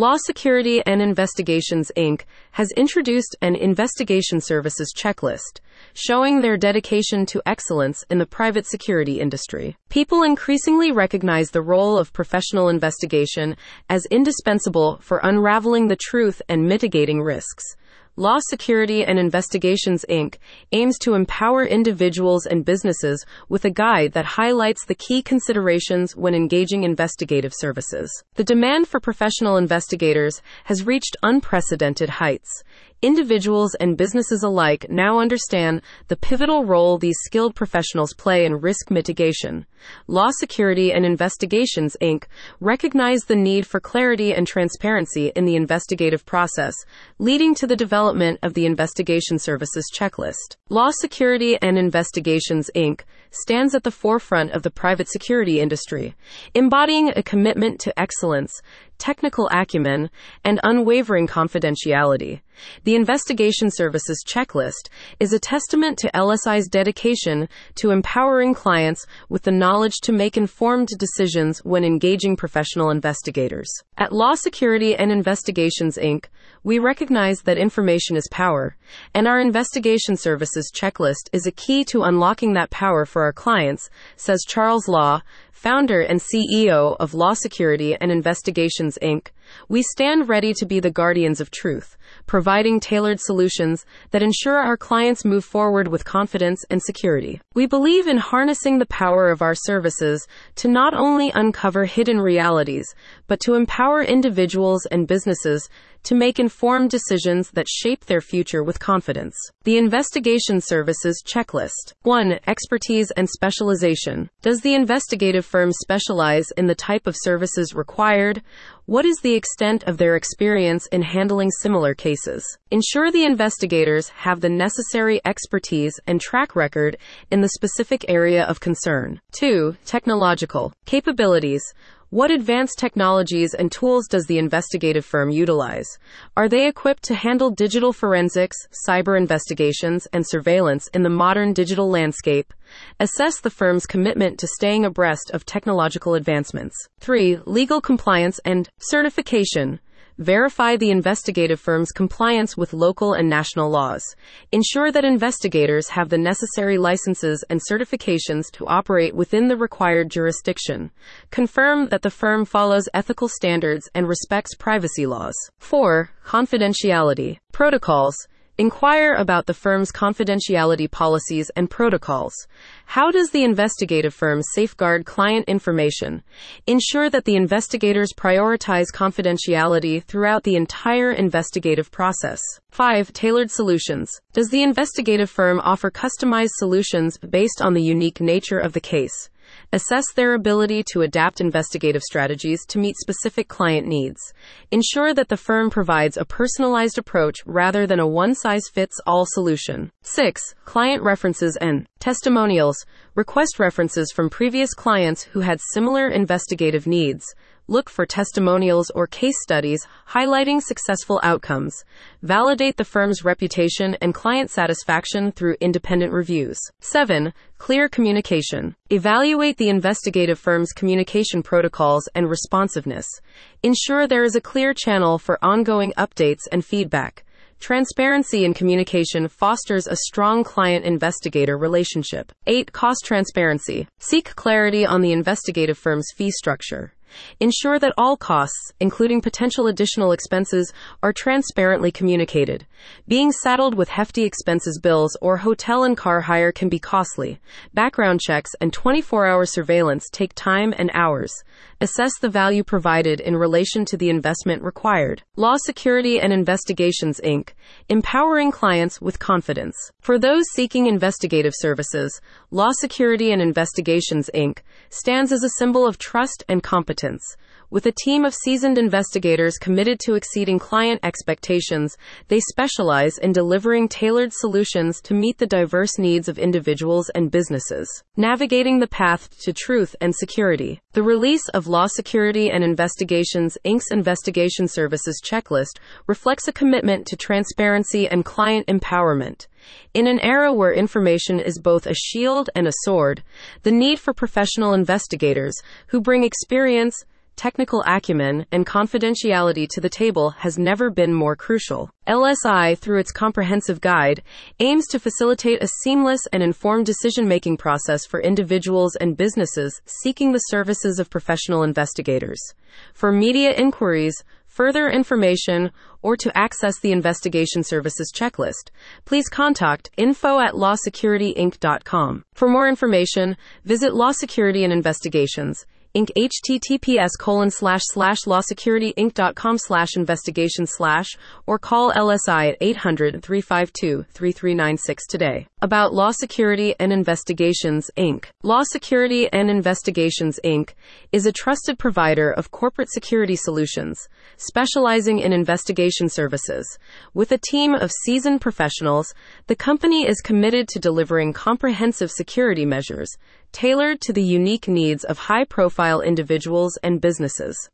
Law Security and Investigations Inc. has introduced an investigation services checklist showing their dedication to excellence in the private security industry. People increasingly recognize the role of professional investigation as indispensable for unraveling the truth and mitigating risks. Law Security and Investigations Inc. aims to empower individuals and businesses with a guide that highlights the key considerations when engaging investigative services. The demand for professional investigators has reached unprecedented heights individuals and businesses alike now understand the pivotal role these skilled professionals play in risk mitigation. Law Security and Investigations, Inc. recognize the need for clarity and transparency in the investigative process, leading to the development of the Investigation Services Checklist. Law Security and Investigations, Inc. stands at the forefront of the private security industry, embodying a commitment to excellence, technical acumen, and unwavering confidentiality. The Investigation Services Checklist is a testament to LSI's dedication to empowering clients with the knowledge to make informed decisions when engaging professional investigators. At Law Security and Investigations Inc., we recognize that information is power, and our Investigation Services Checklist is a key to unlocking that power for our clients, says Charles Law, founder and CEO of Law Security and Investigations Inc., we stand ready to be the guardians of truth, providing tailored solutions that ensure our clients move forward with confidence and security. We believe in harnessing the power of our services to not only uncover hidden realities, but to empower individuals and businesses to make informed decisions that shape their future with confidence. The Investigation Services Checklist 1. Expertise and Specialization. Does the investigative firm specialize in the type of services required? What is the extent of their experience in handling similar cases? Ensure the investigators have the necessary expertise and track record in the specific area of concern. 2. Technological capabilities. What advanced technologies and tools does the investigative firm utilize? Are they equipped to handle digital forensics, cyber investigations, and surveillance in the modern digital landscape? Assess the firm's commitment to staying abreast of technological advancements. 3. Legal compliance and certification. Verify the investigative firm's compliance with local and national laws. Ensure that investigators have the necessary licenses and certifications to operate within the required jurisdiction. Confirm that the firm follows ethical standards and respects privacy laws. 4. Confidentiality. Protocols. Inquire about the firm's confidentiality policies and protocols. How does the investigative firm safeguard client information? Ensure that the investigators prioritize confidentiality throughout the entire investigative process. 5. Tailored solutions. Does the investigative firm offer customized solutions based on the unique nature of the case? Assess their ability to adapt investigative strategies to meet specific client needs. Ensure that the firm provides a personalized approach rather than a one size fits all solution. 6. Client references and testimonials. Request references from previous clients who had similar investigative needs look for testimonials or case studies highlighting successful outcomes. Validate the firm's reputation and client satisfaction through independent reviews. 7. Clear communication. Evaluate the investigative firm's communication protocols and responsiveness. Ensure there is a clear channel for ongoing updates and feedback. Transparency in communication fosters a strong client investigator relationship. 8. Cost transparency. Seek clarity on the investigative firm's fee structure. Ensure that all costs, including potential additional expenses, are transparently communicated. Being saddled with hefty expenses bills or hotel and car hire can be costly. Background checks and 24 hour surveillance take time and hours. Assess the value provided in relation to the investment required. Law Security and Investigations Inc., empowering clients with confidence. For those seeking investigative services, Law Security and Investigations Inc. stands as a symbol of trust and competence. With a team of seasoned investigators committed to exceeding client expectations, they specialize in delivering tailored solutions to meet the diverse needs of individuals and businesses. Navigating the path to truth and security. The release of Law Security and Investigations Inc.'s Investigation Services Checklist reflects a commitment to transparency and client empowerment. In an era where information is both a shield and a sword, the need for professional investigators who bring experience, technical acumen, and confidentiality to the table has never been more crucial. LSI, through its comprehensive guide, aims to facilitate a seamless and informed decision making process for individuals and businesses seeking the services of professional investigators. For media inquiries, further information, or to access the investigation services checklist, please contact info at lawsecurityinc.com. For more information, visit Law Security and Investigations Inc. https colon slash slash lawsecurityinc.com slash investigation slash or call LSI at 800 352 3396 today. About Law Security and Investigations Inc. Law Security and Investigations Inc. is a trusted provider of corporate security solutions, specializing in investigation services. With a team of seasoned professionals, the company is committed to delivering comprehensive security measures tailored to the unique needs of high profile individuals and businesses.